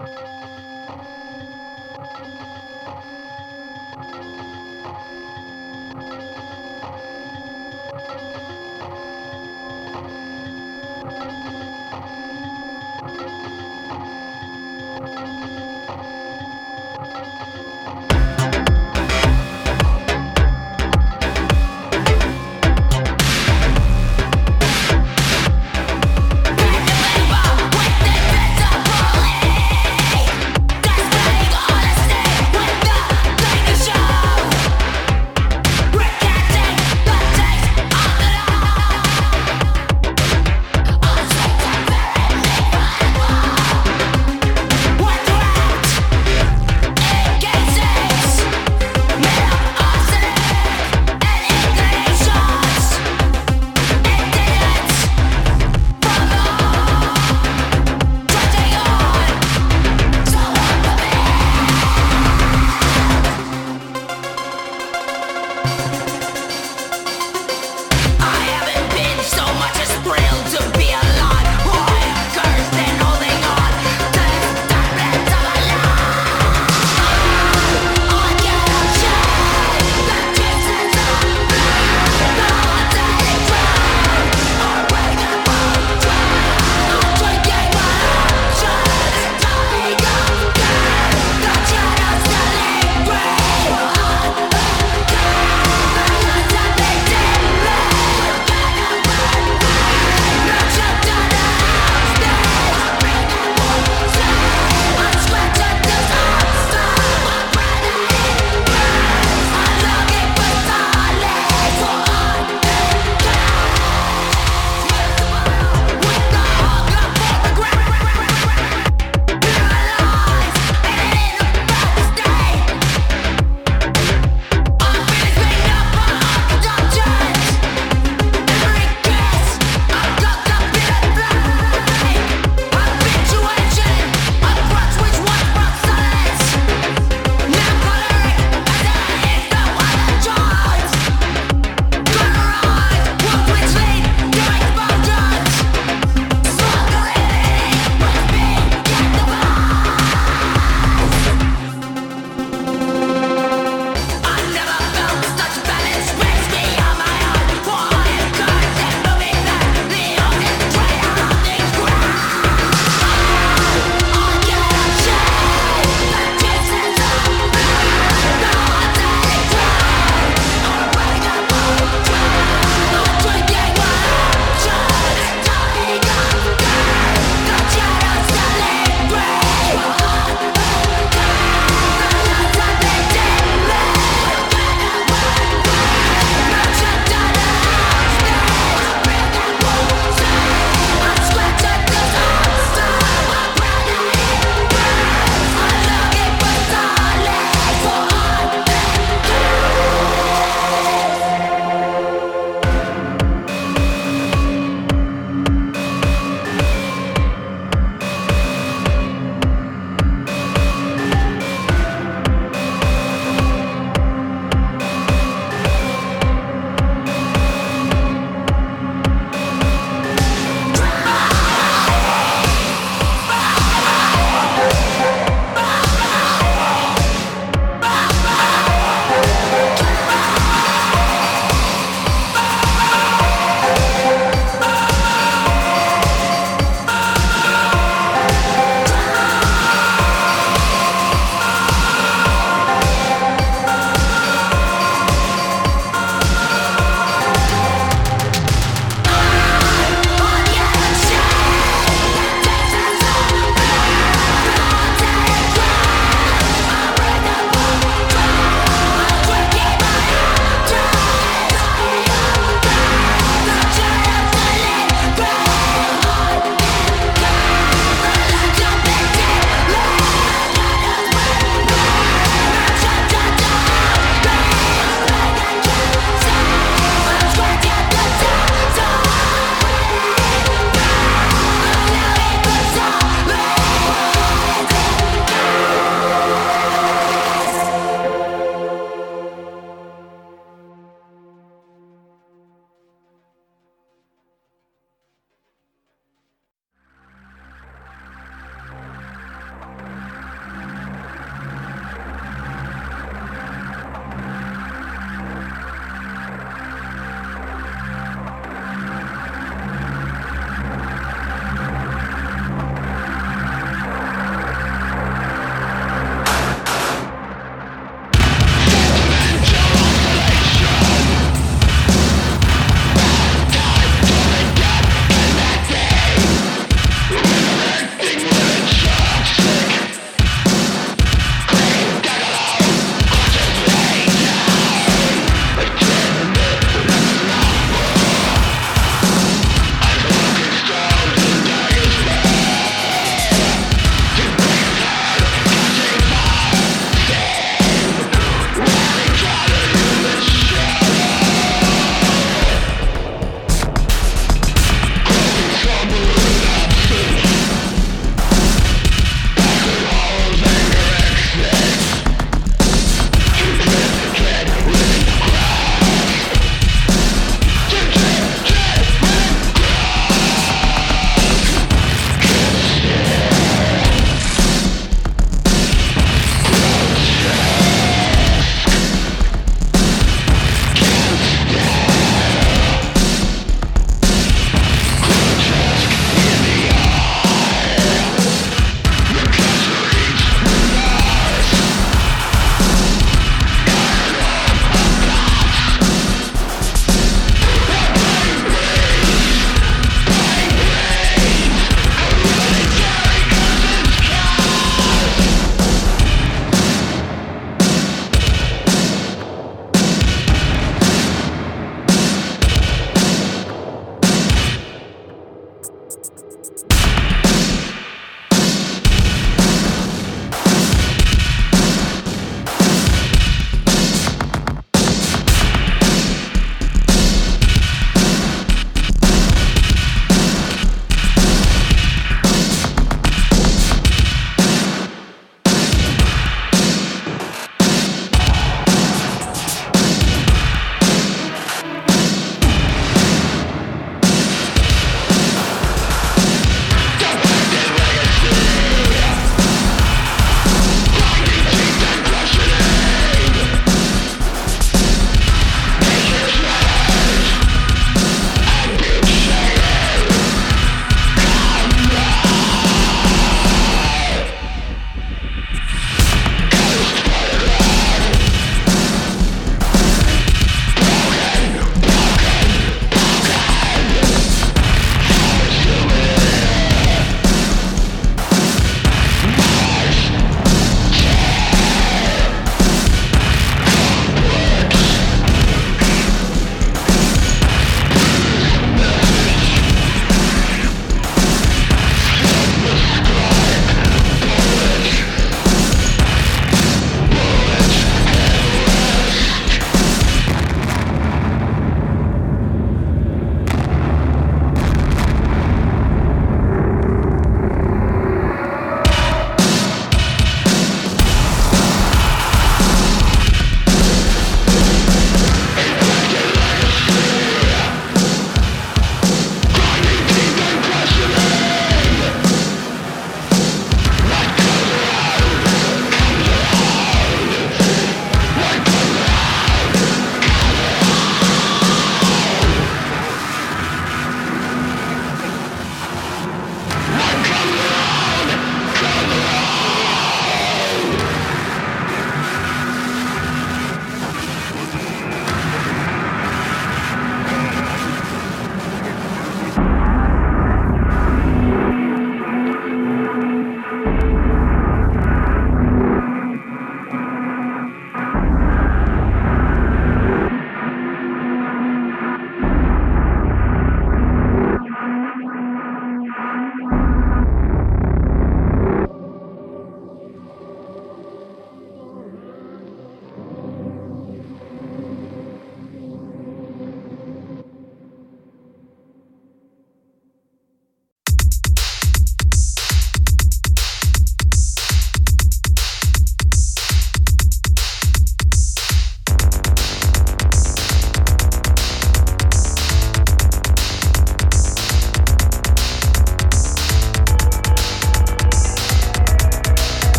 With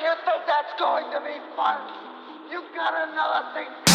You think that's going to be fun? You got another thing.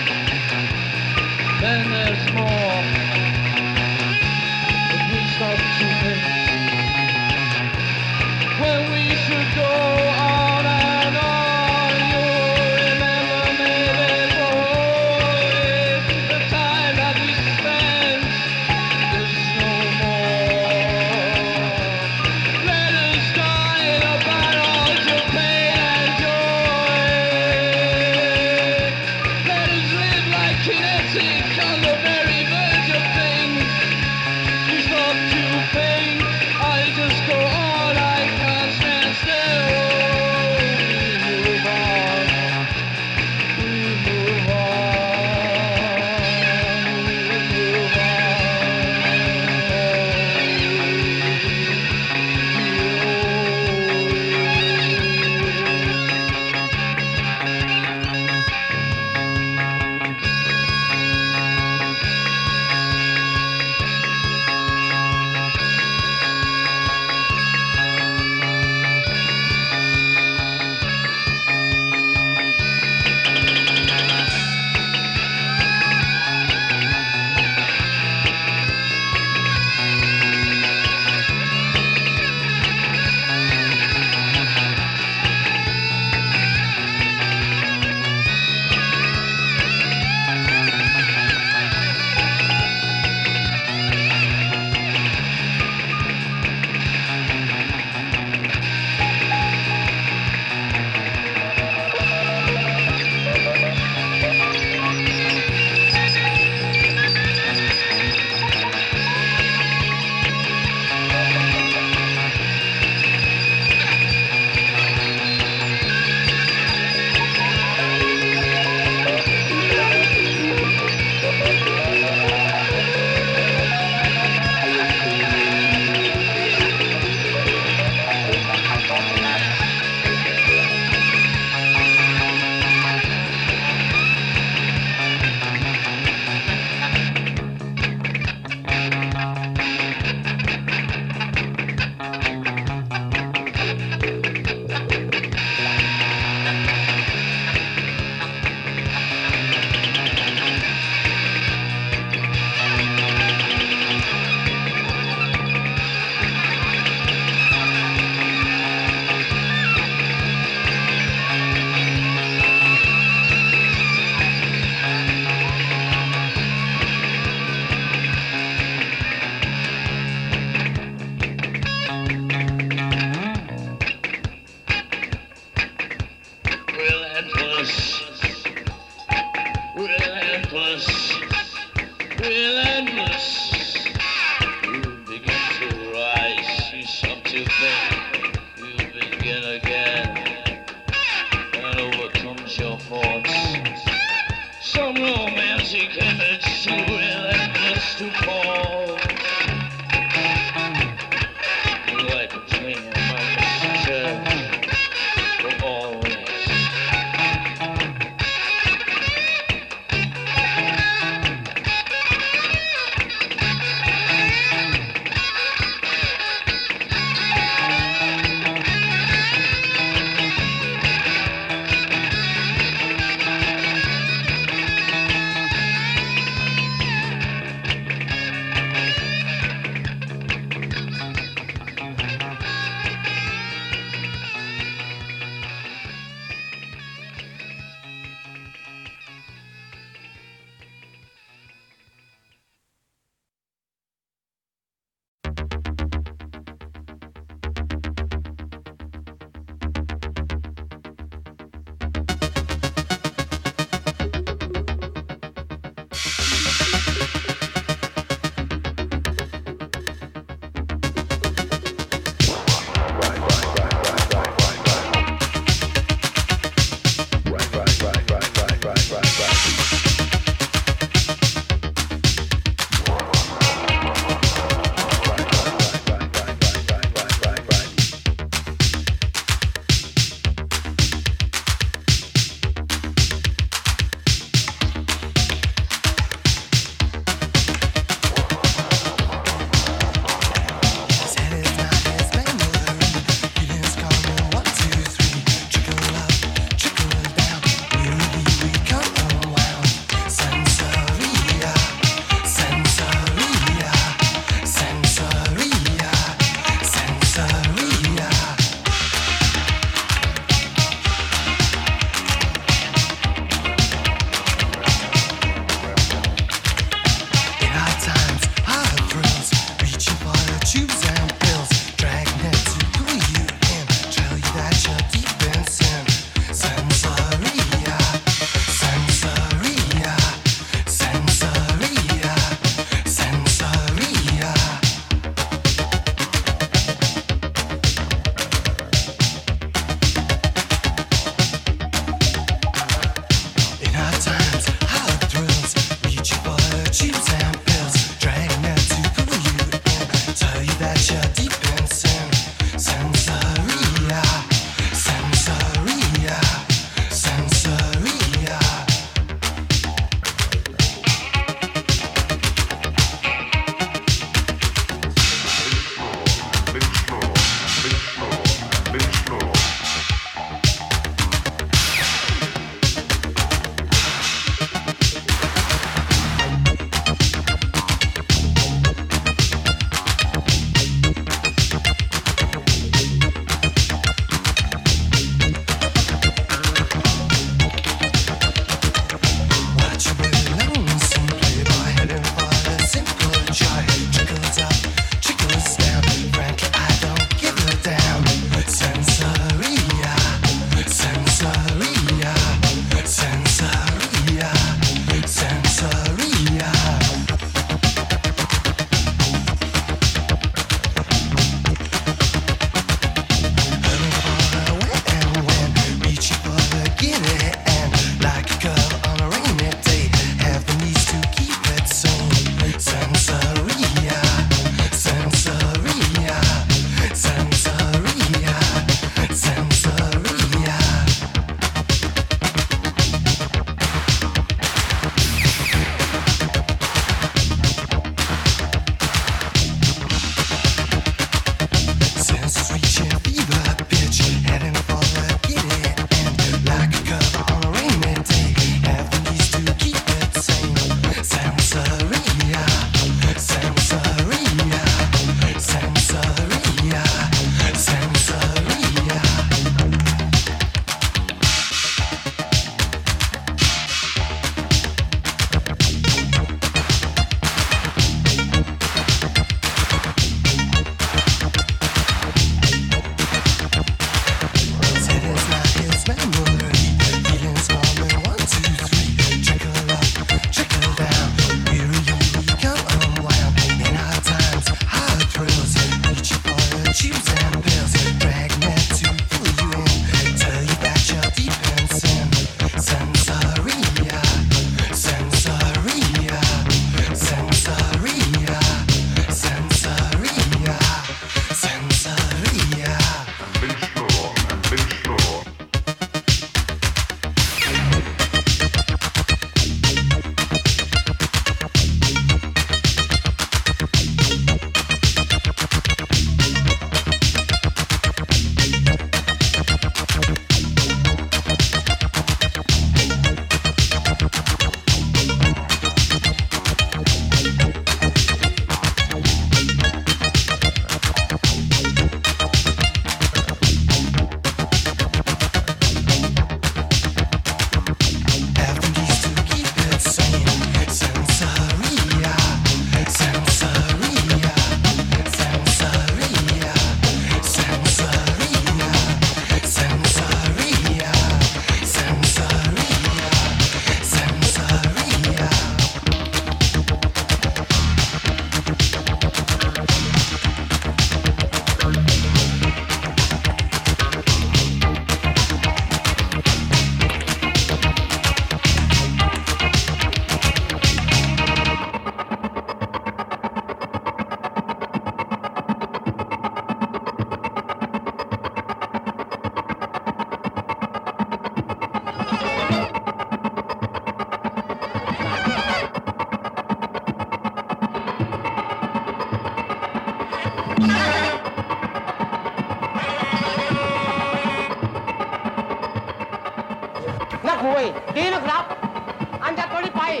हुए तीन graph अंजा थोड़ी पाई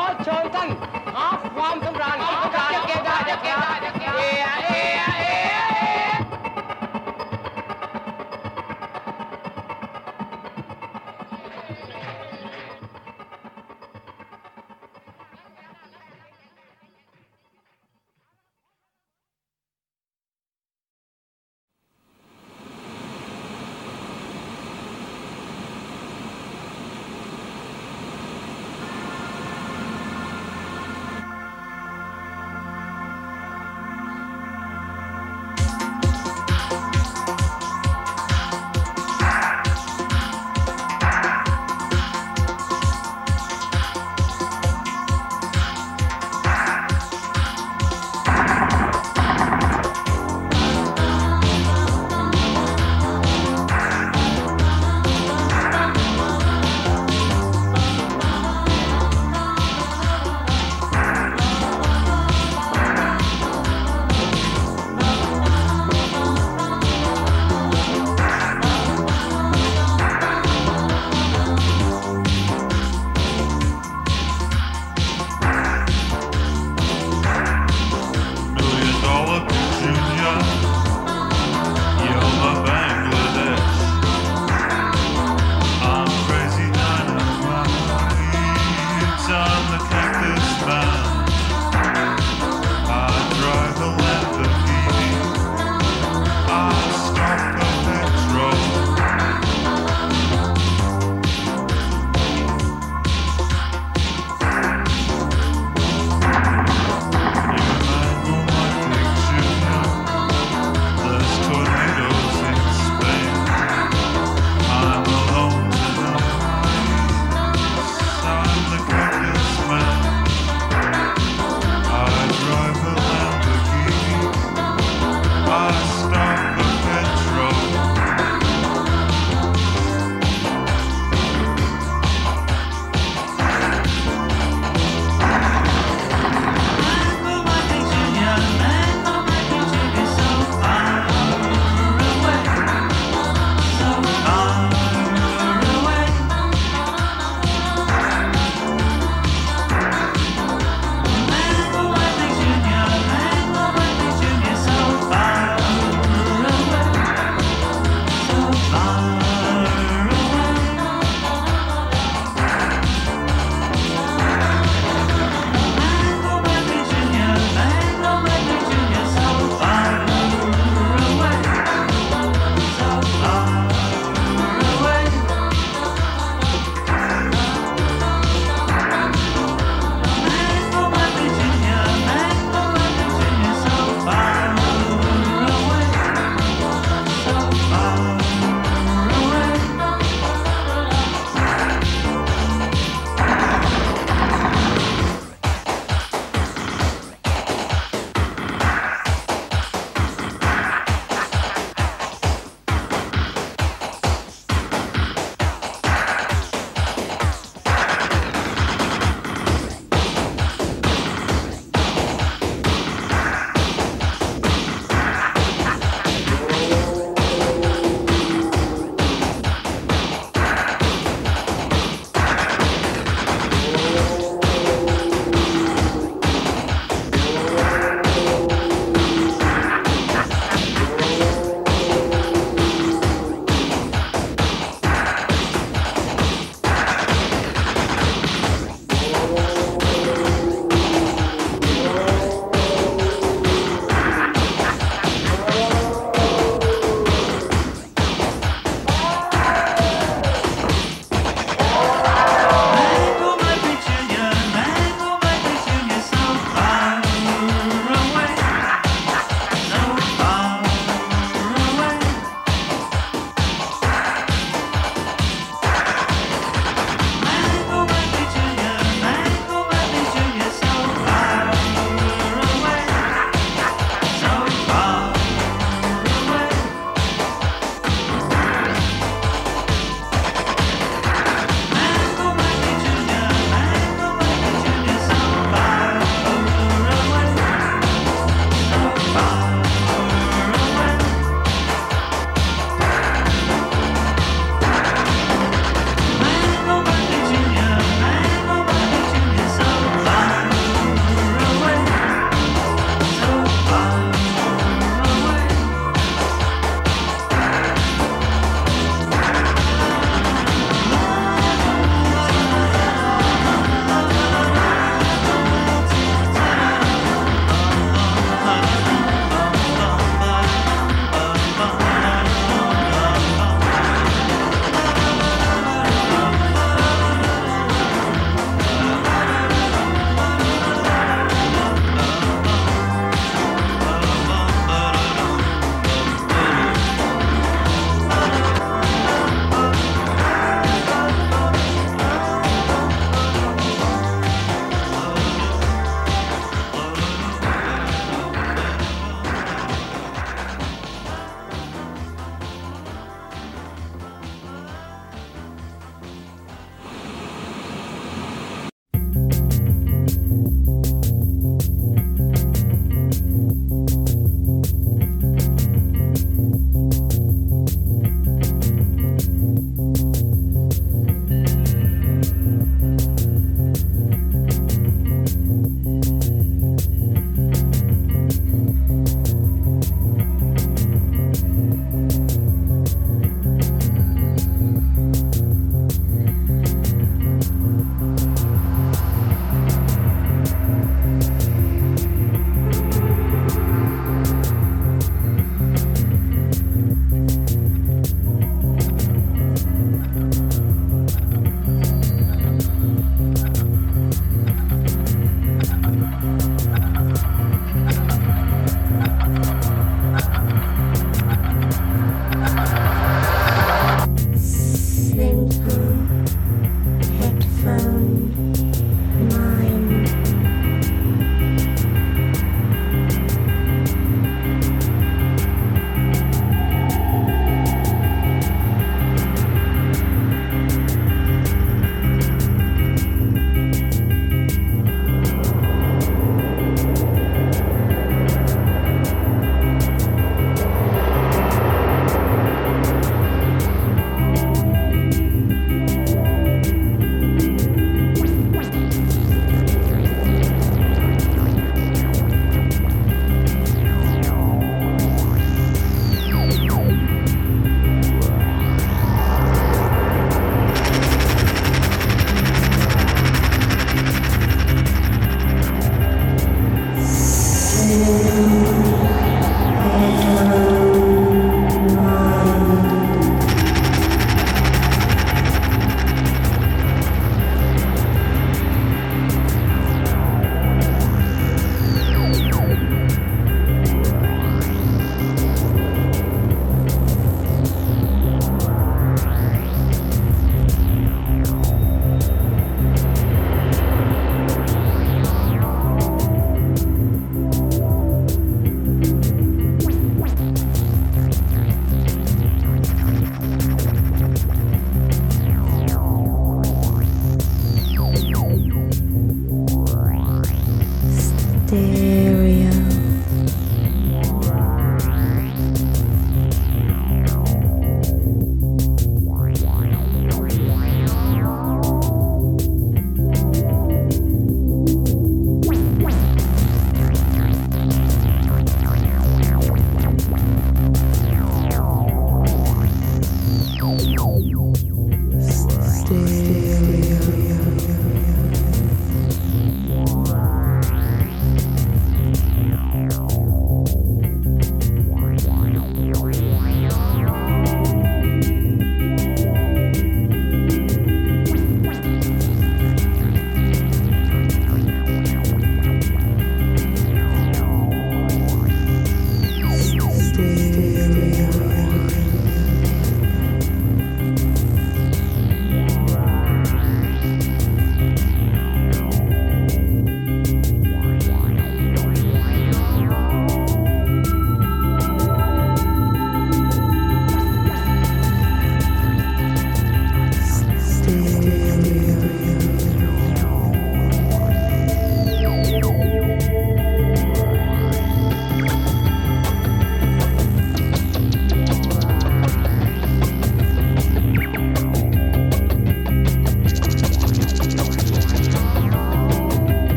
और चौथन half वाम तुम रानी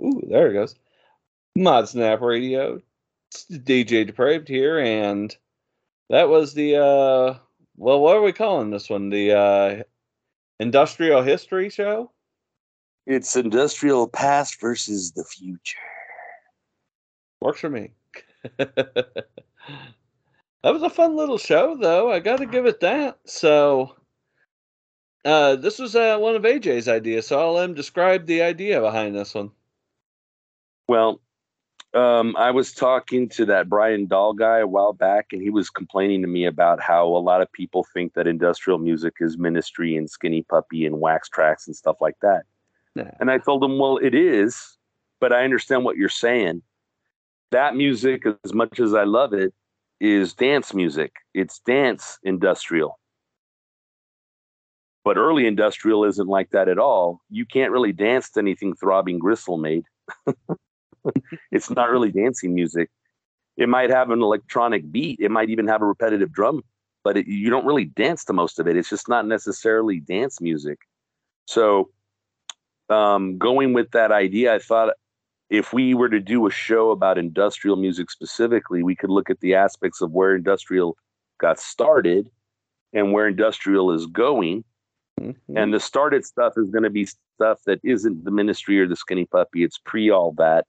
Ooh, there it goes. Mod Snap Radio. It's DJ Depraved here, and that was the uh well, what are we calling this one? The uh industrial history show? It's industrial past versus the future. Works for me. that was a fun little show though. I gotta give it that. So uh this was uh, one of AJ's ideas, so I'll let him describe the idea behind this one. Well, um, I was talking to that Brian Dahl guy a while back, and he was complaining to me about how a lot of people think that industrial music is ministry and skinny puppy and Wax Trax and stuff like that. Yeah. And I told him, well, it is, but I understand what you're saying. That music, as much as I love it, is dance music. It's dance industrial. But early industrial isn't like that at all. You can't really dance to anything throbbing gristle made. it's not really dancing music. It might have an electronic beat. It might even have a repetitive drum, but it, you don't really dance to most of it. It's just not necessarily dance music. So, um, going with that idea, I thought if we were to do a show about industrial music specifically, we could look at the aspects of where industrial got started and where industrial is going. Mhm. And the started stuff is going to be stuff that isn't the ministry or the skinny puppy. It's pre all that.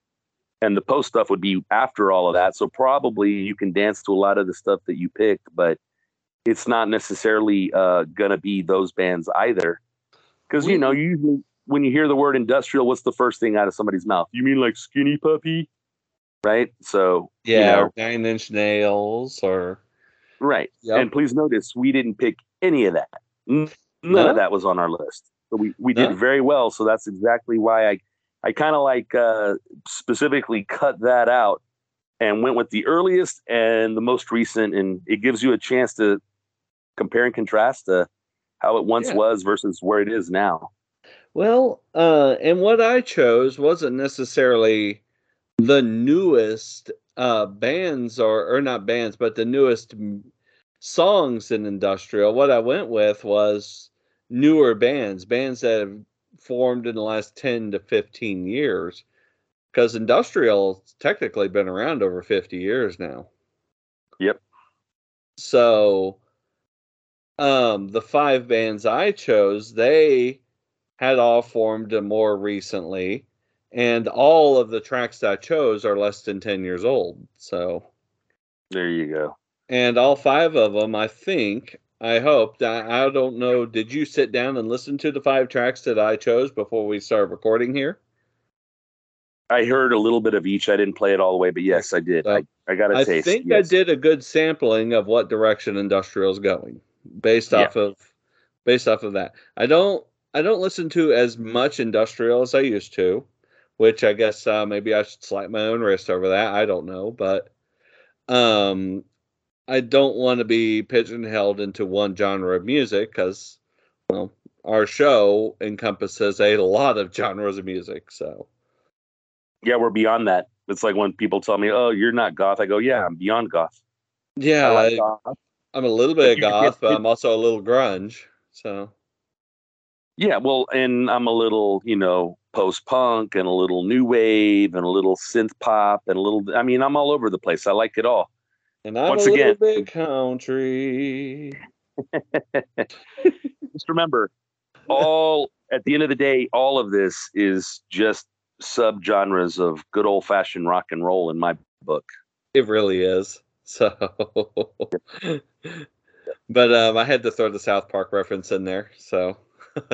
And the post stuff would be after all of that. So probably you can dance to a lot of the stuff that you picked, but it's not necessarily uh, going to be those bands either. Because, you know, usually when you hear the word industrial, what's the first thing out of somebody's mouth? You mean like skinny puppy? Right. So, you yeah, know, or nine inch nails or right. Yep. And please notice we didn't pick any of that. None No? of that was on our list. So we, we No? did very well. So that's exactly why I, I kind of like uh, specifically cut that out and went with the earliest and the most recent. And it gives you a chance to compare and contrast to how it once Yeah. was versus where it is now. Well, uh, and what I chose wasn't necessarily the newest uh, bands, or or not bands, but the newest m- songs in industrial. What I went with was newer bands, bands that have formed in the last ten to fifteen years, because industrial's technically been around over fifty years now. Yep. So, um, the five bands I chose, they had all formed more recently, and all of the tracks that I chose are less than 10 years old. So, There you go. and all five of them, I think, I hope, I, I don't know, did you sit down and listen to the five tracks that I chose before we start recording here? I heard a little bit of each. I didn't play it all the way, but yes, I did. I, I got a taste. I think yes. I did a good sampling of what direction industrial is going based Yeah. off of based off of that. I don't I don't listen to as much industrial as I used to, which I guess uh, maybe I should slap my own wrist over that. I don't know, but um I don't want to be pigeonholed into one genre of music because well, our show encompasses a lot of genres of music, so Yeah, we're beyond that. It's like when people tell me, "Oh, you're not goth," I go, "Yeah, I'm beyond goth." yeah, I like goth. I'm a little bit of goth, but I'm also a little grunge. So Yeah, well, and I'm a little, you know, post punk and a little new wave and a little synth pop and a little. I mean, I'm all over the place. I like it all. And I'm Once a again- little bit country. Just remember, all at the end of the day, all of this is just subgenres of good old fashioned rock and roll in my book. It really is. So, but um, I had to throw the South Park reference in there. So, Yep.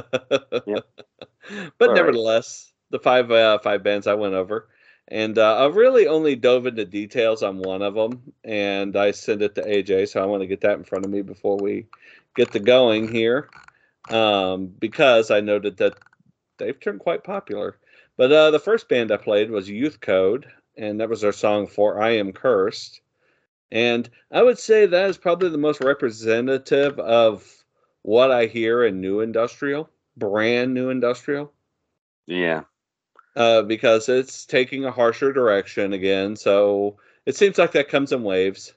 but All right. nevertheless, the five uh, five bands I went over, And uh, I really only dove into details on one of them, and I sent it to AJ, so I want to get that in front of me before we get the going here, um, because I noted that they've turned quite popular. But uh, the first band I played was Youth Code, and that was their song "For I Am Cursed." And I would say that is probably the most representative of what I hear in new industrial, brand new industrial, Yeah. Uh, because it's taking a harsher direction again. So it seems like that comes in waves.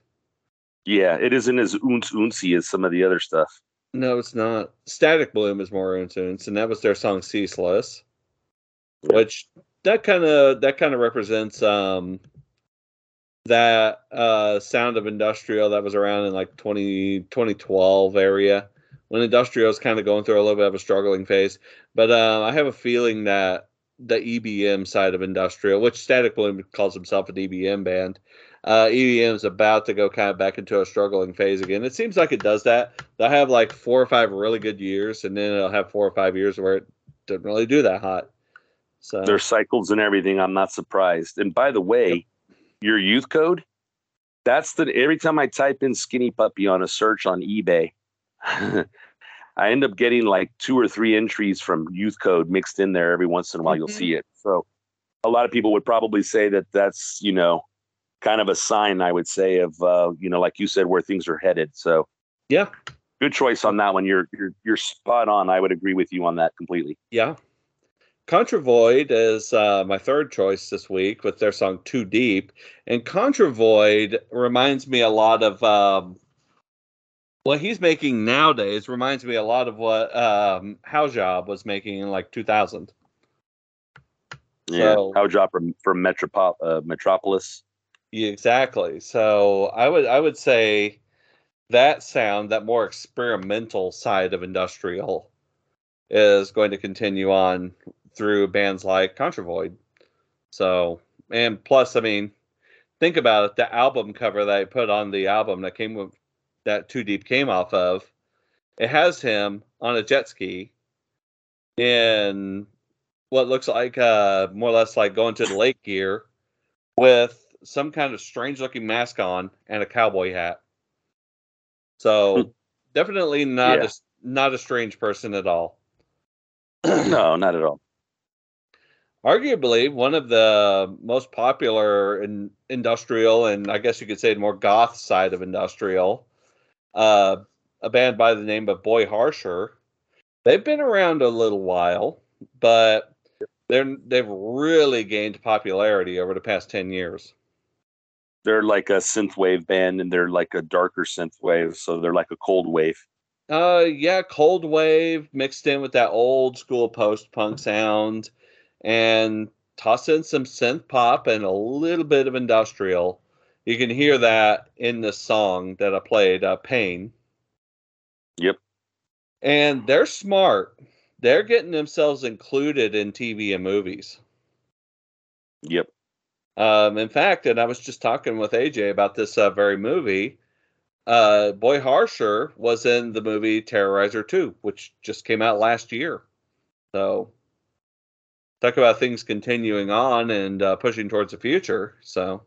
Yeah. It isn't as oons oonsy as some of the other stuff. No, it's not. Statiqbloom is more influence, and that was their song "Ceaseless," Yeah. which that kind of that kind of represents um, that uh, sound of industrial that was around in like 20, 2012 area when industrial is kind of going through a little bit of a struggling phase. But uh, I have a feeling that the EBM side of industrial, which Statiqbloom calls himself an EBM band, uh, EBM is about to go kind of back into a struggling phase again. It seems like it does that. They'll have like four or five really good years, and then it'll have four or five years where it doesn't really do that hot. So Their cycles and everything. I'm not surprised. And by the way, your youth code, that's the every time I type in skinny puppy on a search on eBay, I end up getting like two or three entries from youth code mixed in there every once in a while. You'll Mhm. see it. So a lot of people would probably say that that's, you know, kind of a sign, I would say, of, uh, you know, like you said, where things are headed. So yeah, good choice on that one. You're, you're, you're spot on. I would agree with you on that completely. yeah. Contravoid is uh, my third choice this week with their song "Too Deep," and Contravoid reminds me a lot of um, what he's making nowadays. Reminds me a lot of what um, Haujobb was making in like 2000. Yeah. So- Haujobb from, from Metropol- uh, Metropolis. Yeah, exactly. So I would I would say that sound, that more experimental side of industrial, is going to continue on through bands like Contravoid. So and plus, I mean, think about it. The album cover that I put on the album that came with that Too Deep came off of, it has him on a jet ski in what looks like uh more or less like going to the lake gear with some kind of strange looking mask on and a cowboy hat. So definitely not Yeah. a not a strange person at all. no, not at all. Arguably one of the most popular in industrial and I guess you could say the more goth side of industrial, uh, a band by the name of Boy Harsher. They've been around a little while, but they're they've really gained popularity over the past ten years. They're like a synthwave band and they're like a darker synthwave. So they're like a cold wave. Uh, yeah, cold wave mixed in with that old school post punk sound, and toss in some synth pop and a little bit of industrial. You can hear that in the song that I played, uh, "Pain." Yep. And they're smart. They're getting themselves included in TV and movies. Yep. Um, in fact, and I was just talking with AJ about this uh, very movie. Uh, Boy Harsher was in the movie Terrifier 2, which just came out last year. So, talk about things continuing on and uh, pushing towards the future. So,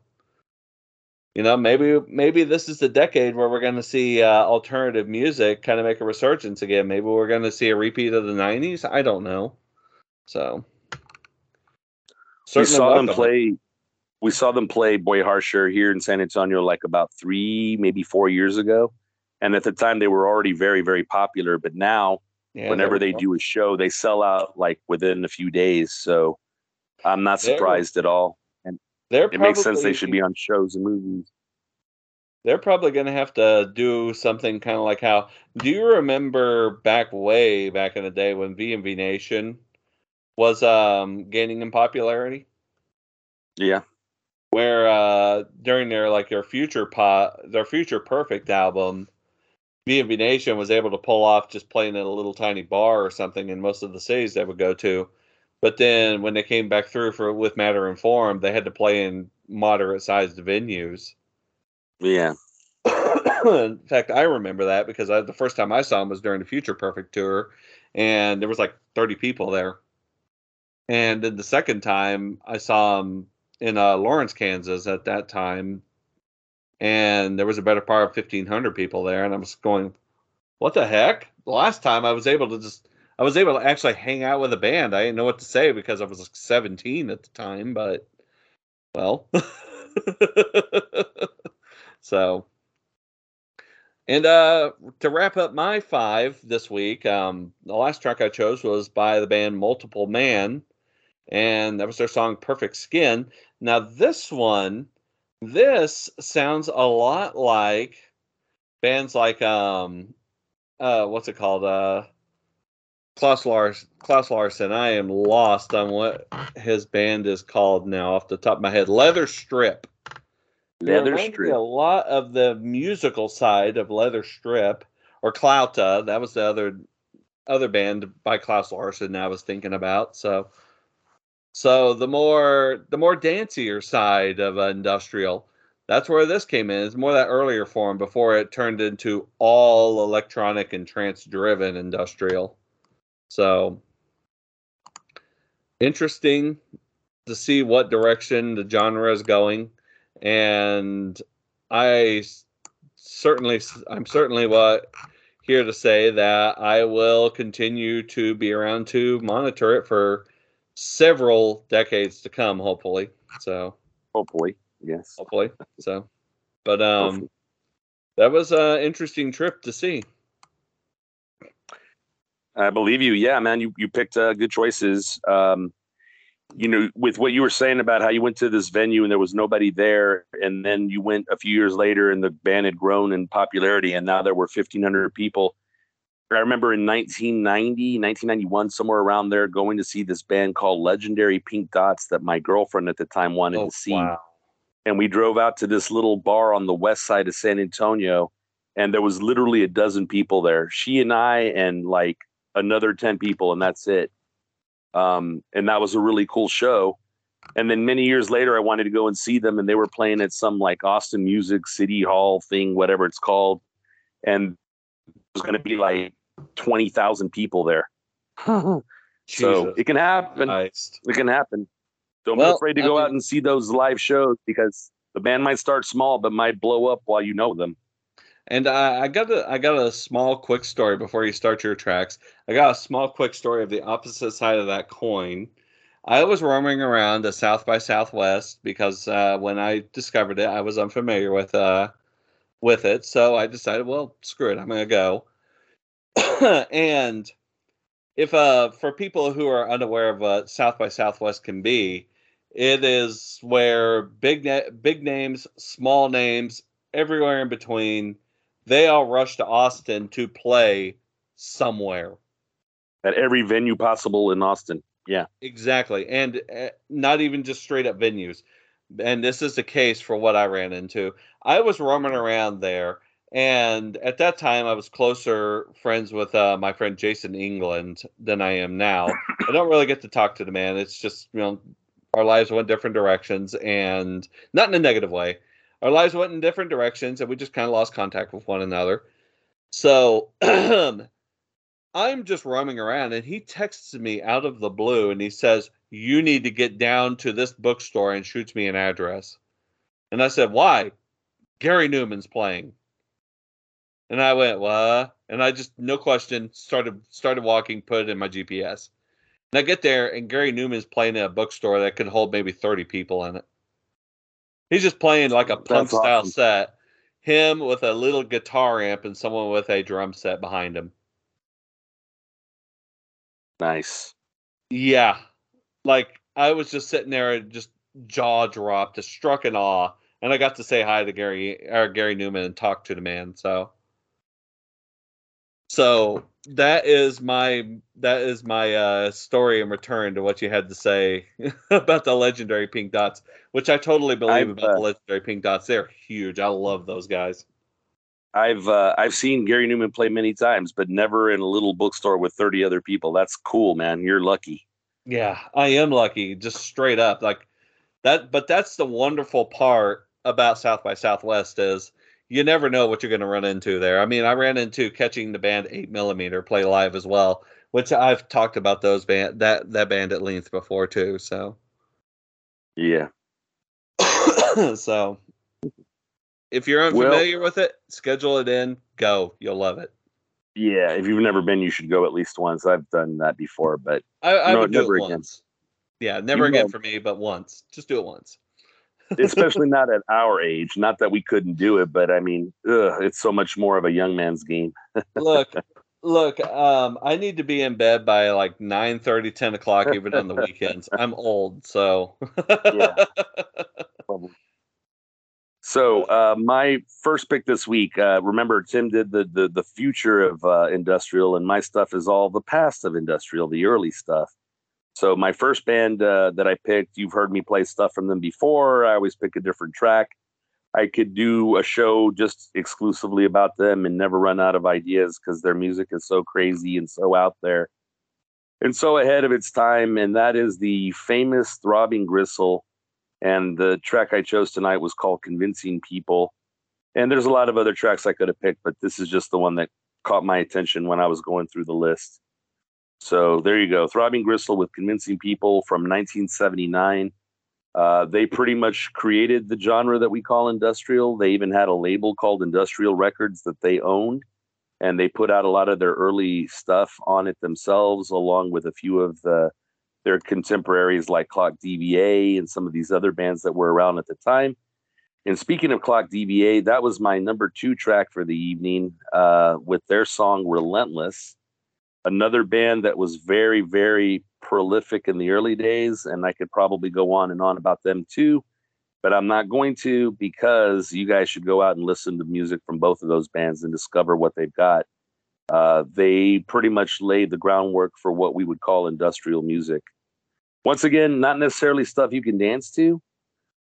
you know, maybe maybe this is the decade where we're going to see uh, alternative music kind of make a resurgence again. Maybe we're going to see a repeat of the '90s. I don't know. So, we saw them play. We saw them play Boy Harsher here in San Antonio like about three, maybe four years ago. And at the time, they were already very, very popular. But now, Yeah, whenever they go. do a show, they sell out like within a few days. So I'm not There- surprised at all. They're It makes sense they should be on shows and movies. They're probably going to have to do something kind of like how. Do you remember back way back in the day when V Nation was um, gaining in popularity? Yeah. Where uh, during their like their future pot, their future perfect album, V Nation was able to pull off just playing in a little tiny bar or something in most of the cities they would go to. But then when they came back through for with Matter and Form, they had to play in moderate sized venues. Yeah. in fact, I remember that because I, the first time I saw him was during the Future Perfect tour, and there was like 30 people there. And then the second time I saw him in uh, Lawrence, Kansas at that time, and there was a better part of fifteen hundred people there, and I was going, "What the heck?" The last time I was able to just, I was able to actually hang out with a band. I didn't know what to say because I was like seventeen at the time, but well, so. And uh, to wrap up my five this week, um, the last track I chose was by the band Multiple Man, and that was their song Perfect Skin. Now, this one, this sounds a lot like bands like, um, uh, what's it called? Uh, Klaus, Lars, Claus Larsen. I am lost on what his band is called now off the top of my head. Leather Strip. Leather Strip. A lot of the musical side of Leather Strip or Klute. That was the other other band by Claus Larsen I was thinking about. So so the more the more dancier side of industrial. That's where this came in. It's more that earlier form before it turned into all electronic and trance driven industrial. So interesting to see what direction the genre is going and I certainly, I'm certainly what here to say that I will continue to be around to monitor it for several decades to come. Hopefully, so Hopefully, yes. hopefully, so. But um, Hopefully. that was an interesting trip to see. I believe you. Yeah, man, you you picked uh, good choices. Um, you know, with what you were saying about how you went to this venue and there was nobody there, and then you went a few years later and the band had grown in popularity, and now there were fifteen hundred people. I remember in 1990, 1991, somewhere around there, going to see this band called Legendary Pink Dots that my girlfriend at the time wanted Oh, to see wow. and we drove out to this little bar on the west side of San Antonio, and there was literally a dozen people there. She and I and like another ten people, and that's it. Um, and that was a really cool show. And then many years later, I wanted to go and see them, and they were playing at some like Austin Music City Hall thing, whatever it's called, and it was going to be like twenty thousand people there. so it can happen. Christ. It can happen. Don't Well, be afraid to I go mean- out and see those live shows because the band might start small but might blow up while you know them. And I, I got a I got a small quick story before you start your tracks. I got a small quick story of the opposite side of that coin. I was roaming around the South by Southwest because uh, when I discovered it, I was unfamiliar with uh, with it. So I decided, well, screw it, I'm gonna go. and if uh, for people who are unaware of what South by Southwest can be, it is where big na- big names, small names, everywhere in between, they all rush to Austin to play somewhere. At every venue possible in Austin. Yeah. Exactly. And uh, not even just straight up venues. And this is the case for what I ran into. I was roaming around there, and at that time, I was closer friends with uh, my friend Jason England than I am now. I don't really get to talk to the man. It's just, you know, our lives went different directions, and not in a negative way. Our lives went in different directions, and we just kind of lost contact with one another. So I'm just roaming around, and he texts me out of the blue, and he says, "You need to get down to this bookstore," and shoots me an address. And I said, "Why?" Gary Numan's playing. And I went, "What?" And I just, no question, started started walking, put it in my GPS. And I get there, and Gary Numan's playing at a bookstore that could hold maybe 30 people in it. He's just playing like a That's punk style awesome. set. Him with a little guitar amp and someone with a drum set behind him. Nice. Yeah. Like I was just sitting there and just jaw dropped, just struck in awe. And I got to say hi to Gary or Gary Numan and talk to the man. So so that is my that is my uh story in return to what you had to say about the legendary pink dots, which I totally believe I've, about uh, the legendary pink dots. They're huge. I love those guys. I've uh, I've seen Gary Numan play many times, but never in a little bookstore with 30 other people. That's cool, man. You're lucky. Yeah, I am lucky, just straight up like that. But that's the wonderful part about South by Southwest is you never know what you're going to run into there. I mean, I ran into catching the band Eight Millimeter play live as well, which I've talked about those band that that band at length before too. So Yeah. so if you're unfamiliar with it, schedule it in. Go, you'll love it. Yeah, if you've never been, you should go at least once. I've done that before, but I, I No, would do never it again. once. Yeah, never You again will. for me, but once. Just do it once. Especially not at our age. Not that we couldn't do it, but I mean, ugh, it's so much more of a young man's game. look look um i need to be in bed by like 9 30, 10 o'clock even on the weekends i'm old so Yeah. So uh, my first pick this week. Uh, remember, Tim did the the the future of uh, industrial, and my stuff is all the past of industrial, the early stuff. So my first band uh, that I picked, you've heard me play stuff from them before. I always pick a different track. I could do a show just exclusively about them and never run out of ideas because their music is so crazy and so out there and so ahead of its time. And that is the famous Throbbing Gristle. And the track I chose tonight was called Convincing People. And there's a lot of other tracks I could have picked, but this is just the one that caught my attention when I was going through the list. So there you go. Throbbing Gristle with Convincing People from 1979. Uh, they pretty much created the genre that we call industrial. They even had a label called Industrial Records that they owned, and they put out a lot of their early stuff on it themselves, along with a few of the their contemporaries like Clock DVA and some of these other bands that were around at the time. And speaking of Clock DVA, that was my number two track for the evening uh, with their song Relentless. Another band that was very, very prolific in the early days, and I could probably go on and on about them too, but I'm not going to because you guys should go out and listen to music from both of those bands and discover what they've got. Uh, they pretty much laid the groundwork for what we would call industrial music. Once again, not necessarily stuff you can dance to,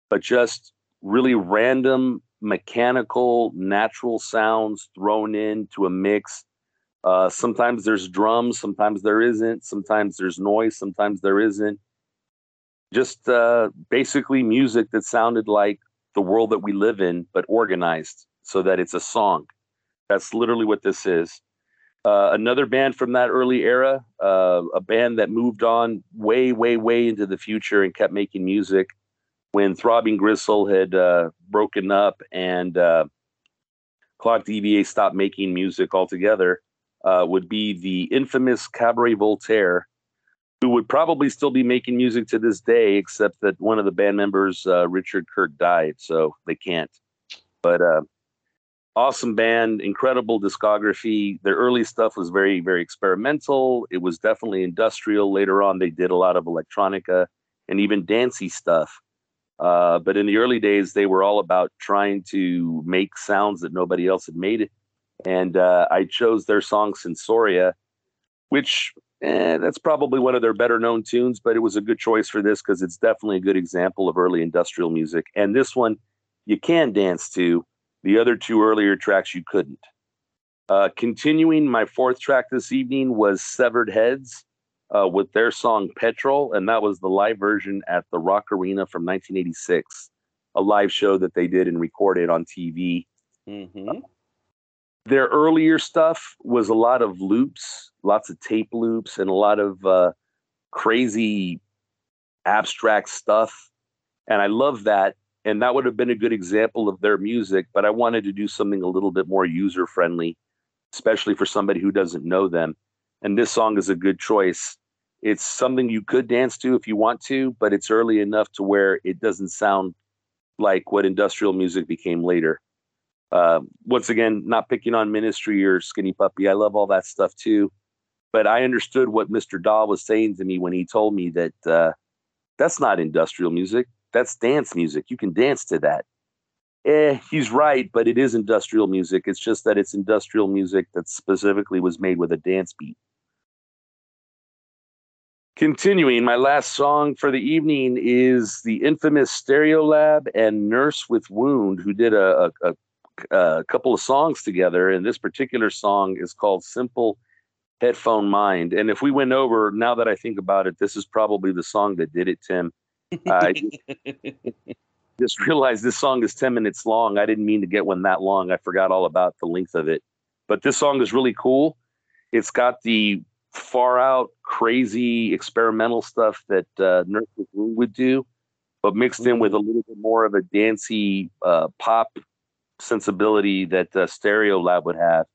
but just really random, mechanical, natural sounds thrown into a mix. Uh, sometimes there's drums, sometimes there isn't, sometimes there's noise, sometimes there isn't. Just uh, basically music that sounded like the world that we live in, but organized so that it's a song. That's literally what this is. Uh, another band from that early era, uh, a band that moved on way, way, way into the future and kept making music when Throbbing Gristle had uh, broken up and uh, Clock DVA stopped making music altogether, uh, would be the infamous Cabaret Voltaire, who would probably still be making music to this day, except that one of the band members, uh, Richard Kirk, died, so they can't. But uh, awesome band, incredible discography. Their early stuff was very, very experimental. It was definitely industrial. Later on, they did a lot of electronica and even dancey stuff. Uh, but in the early days, they were all about trying to make sounds that nobody else had made. And uh, I chose their song Sensoria, which eh, that's probably one of their better known tunes, but it was a good choice for this because it's definitely a good example of early industrial music. And this one you can dance to. The other two earlier tracks you couldn't. Uh, continuing, my fourth track this evening was Severed Heads uh, with their song Petrol, and that was the live version at the Rock Arena from 1986, a live show that they did and recorded on TV. Mhm. Their earlier stuff was a lot of loops, lots of tape loops, and a lot of uh, crazy abstract stuff. And I love that. And that would have been a good example of their music, but I wanted to do something a little bit more user friendly, especially for somebody who doesn't know them. And this song is a good choice. It's something you could dance to if you want to, but it's early enough to where it doesn't sound like what industrial music became later. Uh, once again, not picking on Ministry or Skinny Puppy. I love all that stuff too. But I understood what Mr. Dahl was saying to me when he told me that uh, that's not industrial music. That's dance music. You can dance to that. Eh, he's right, but it is industrial music. It's just that it's industrial music that specifically was made with a dance beat. Continuing, my last song for the evening is the infamous Stereolab and Nurse with Wound, who did a, a, a, a couple of songs together. And this particular song is called Simple Headphone Mind. And if we went over, now that I think about it, this is probably the song that did it, Tim. I just realized this song is 10 minutes long. I didn't mean to get one that long. I forgot all about the length of it. But this song is really cool. It's got the far out, crazy experimental stuff that uh, Nurse would do. but mixed in with a little bit more of a dancey uh, pop sensibility that uh, Stereolab would have.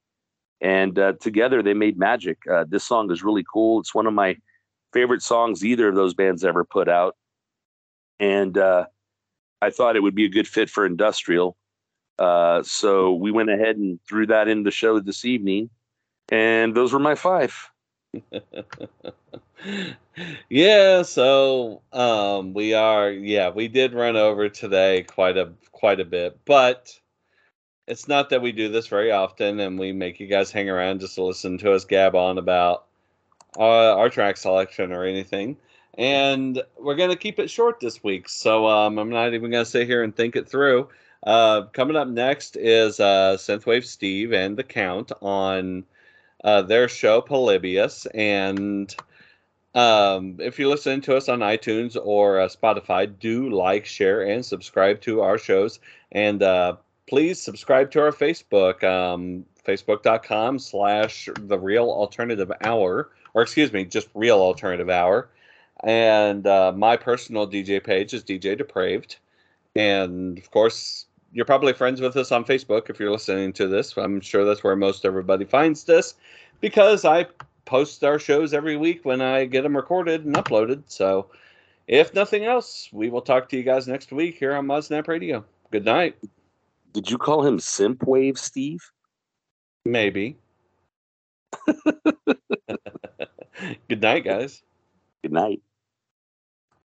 And uh, together they made magic. Uh, this song is really cool. It's one of my favorite songs either of those bands ever put out. And uh, I thought it would be a good fit for industrial. Uh, so we went ahead and threw that in the show this evening. And those were my five. yeah, so um we are yeah, we did run over today quite a quite a bit, but it's not that we do this very often and we make you guys hang around just to listen to us gab on about uh, our track selection or anything. And we're going to keep it short this week. So um, I'm not even going to sit here and think it through. Uh, coming up next is uh, Synthwave Steve and the Count on uh, their show Polybius. And um, if you're listening to us on iTunes or uh, Spotify, do like, share, and subscribe to our shows. And uh, please subscribe to our Facebook, um, facebook.com slash the real alternative hour, or excuse me, just real alternative hour. And uh, my personal DJ page is DJ Depraved. And of course, you're probably friends with us on Facebook if you're listening to this. I'm sure that's where most everybody finds this because I post our shows every week when I get them recorded and uploaded. So, if nothing else, we will talk to you guys next week here on Modsnap Radio. Good night. Did you call him Simp Wave Steve? Maybe. Good night, guys. Good night.